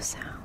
sound.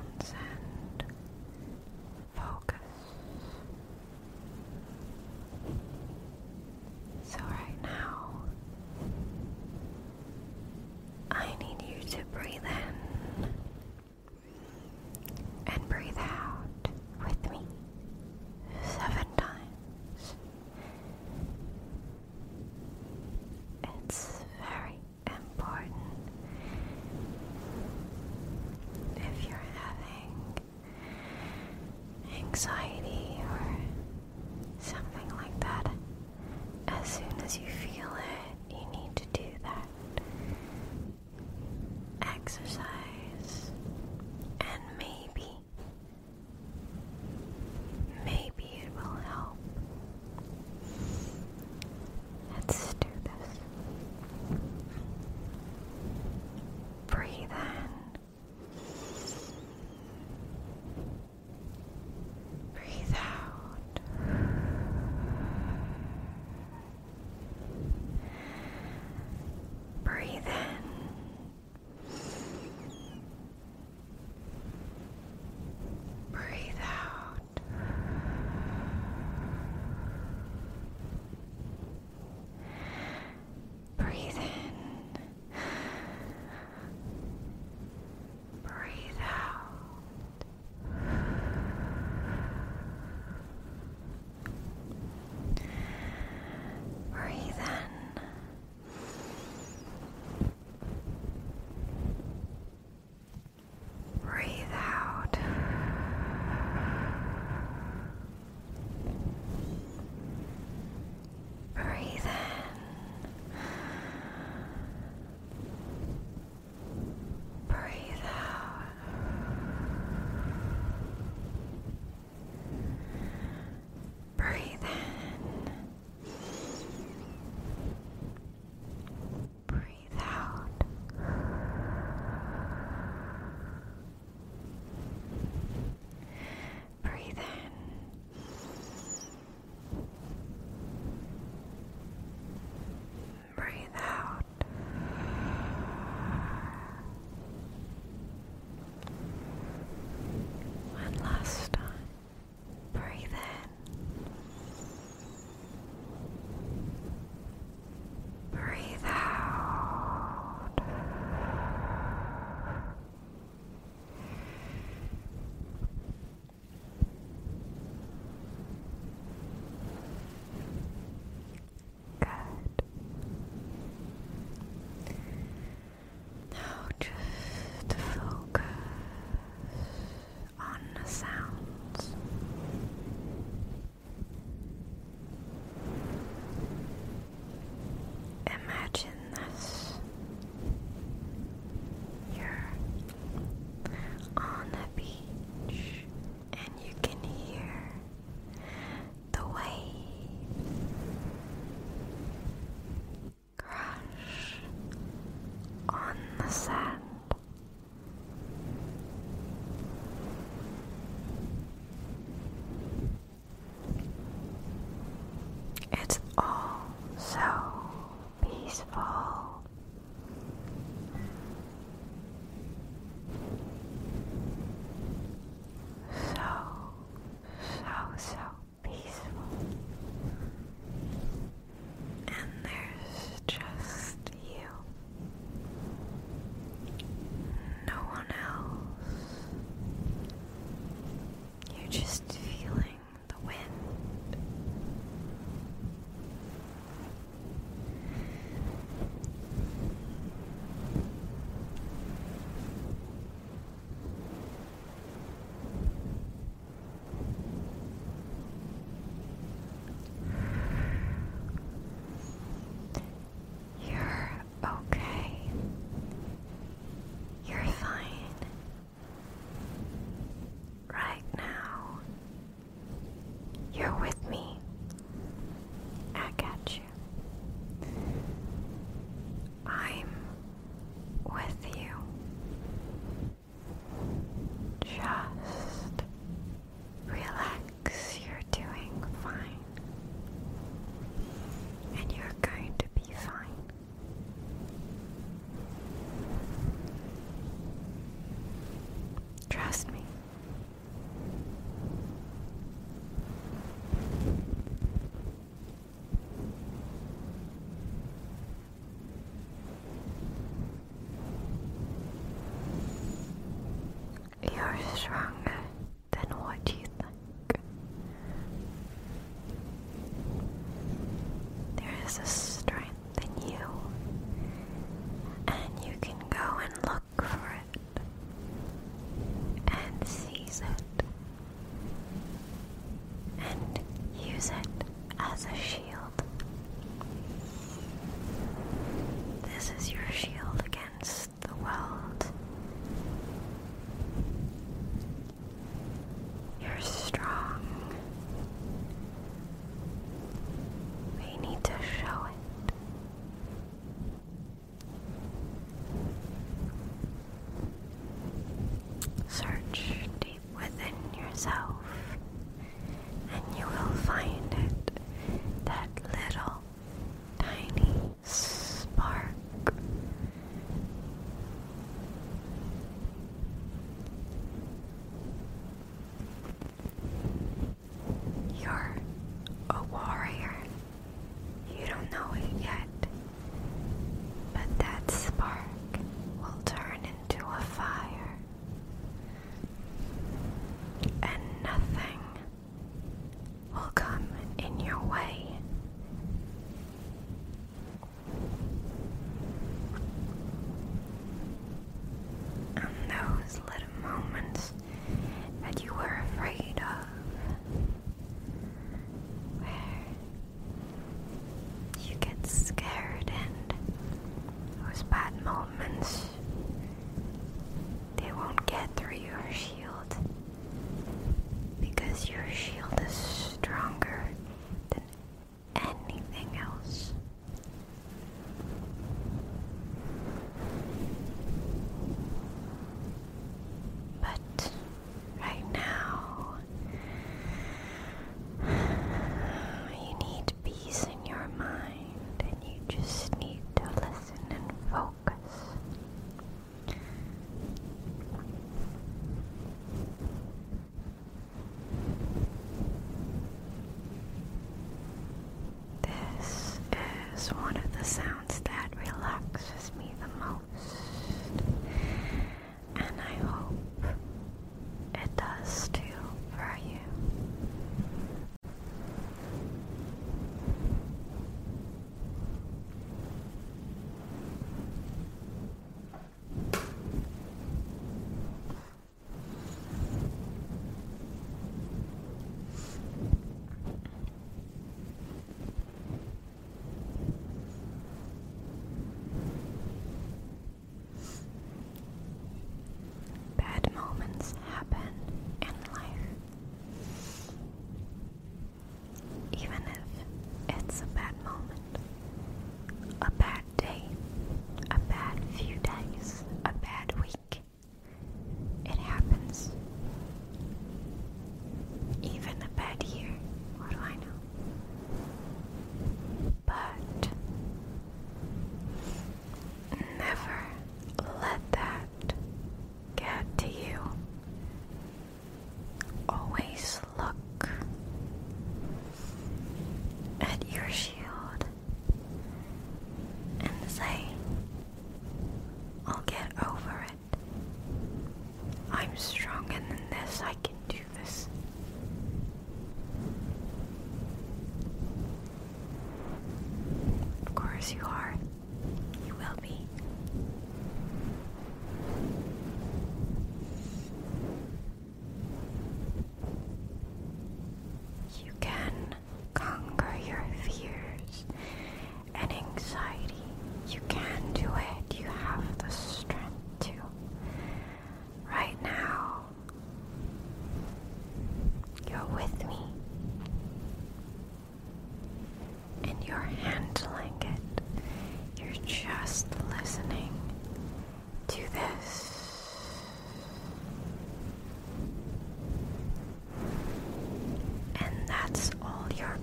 Your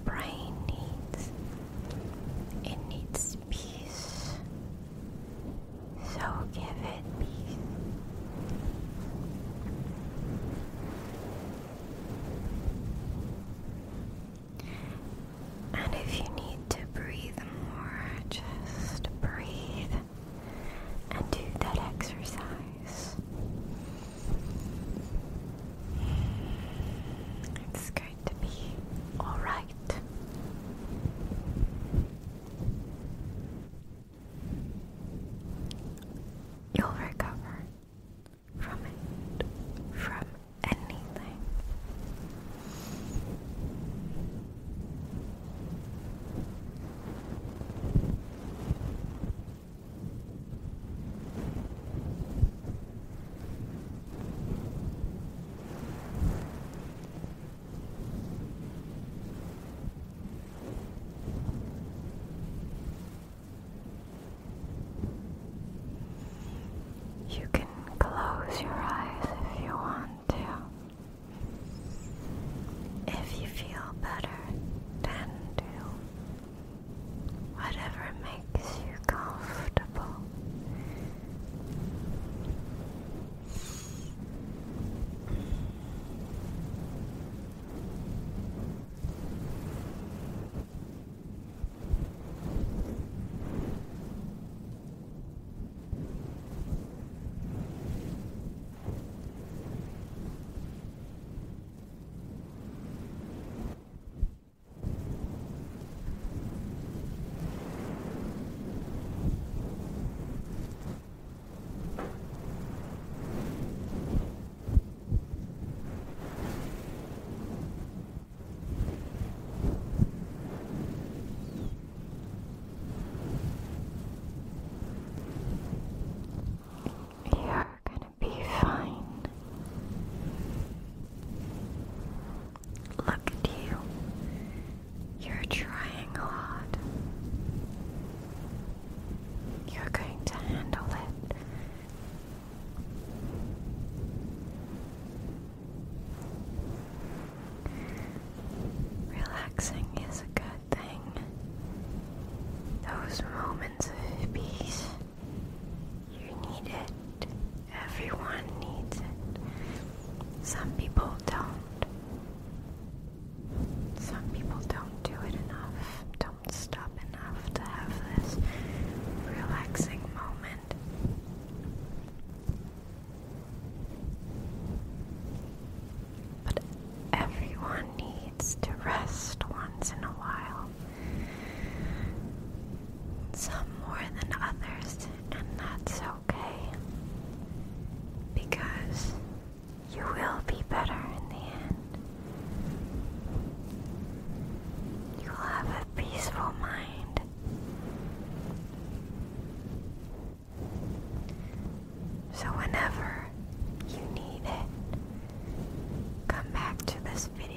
Respira.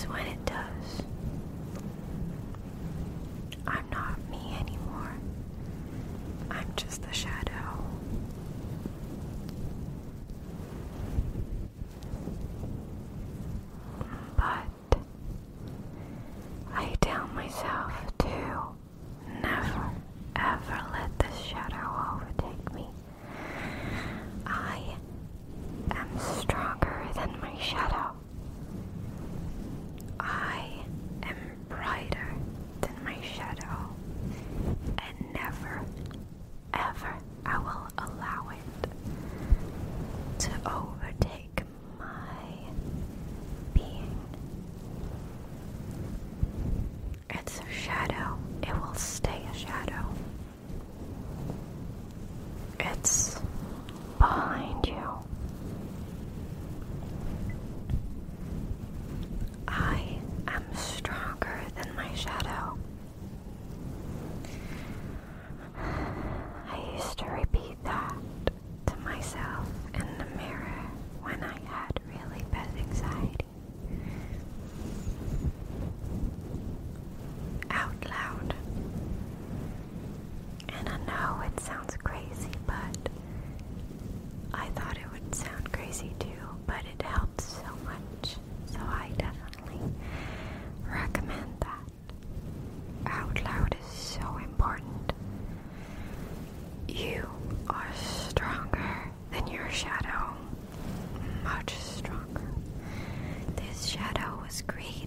because when it does, I'm not me anymore. I'm just the shadow. behind shadow was green.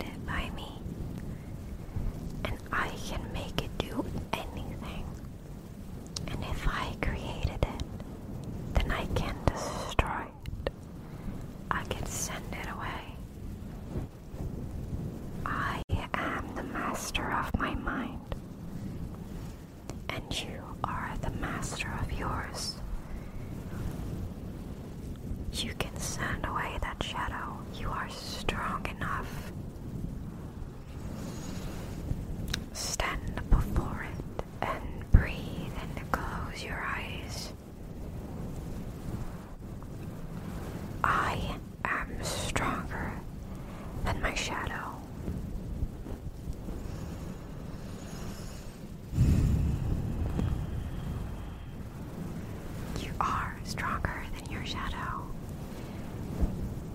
stronger than your shadow.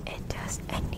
It does any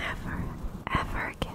never, ever again.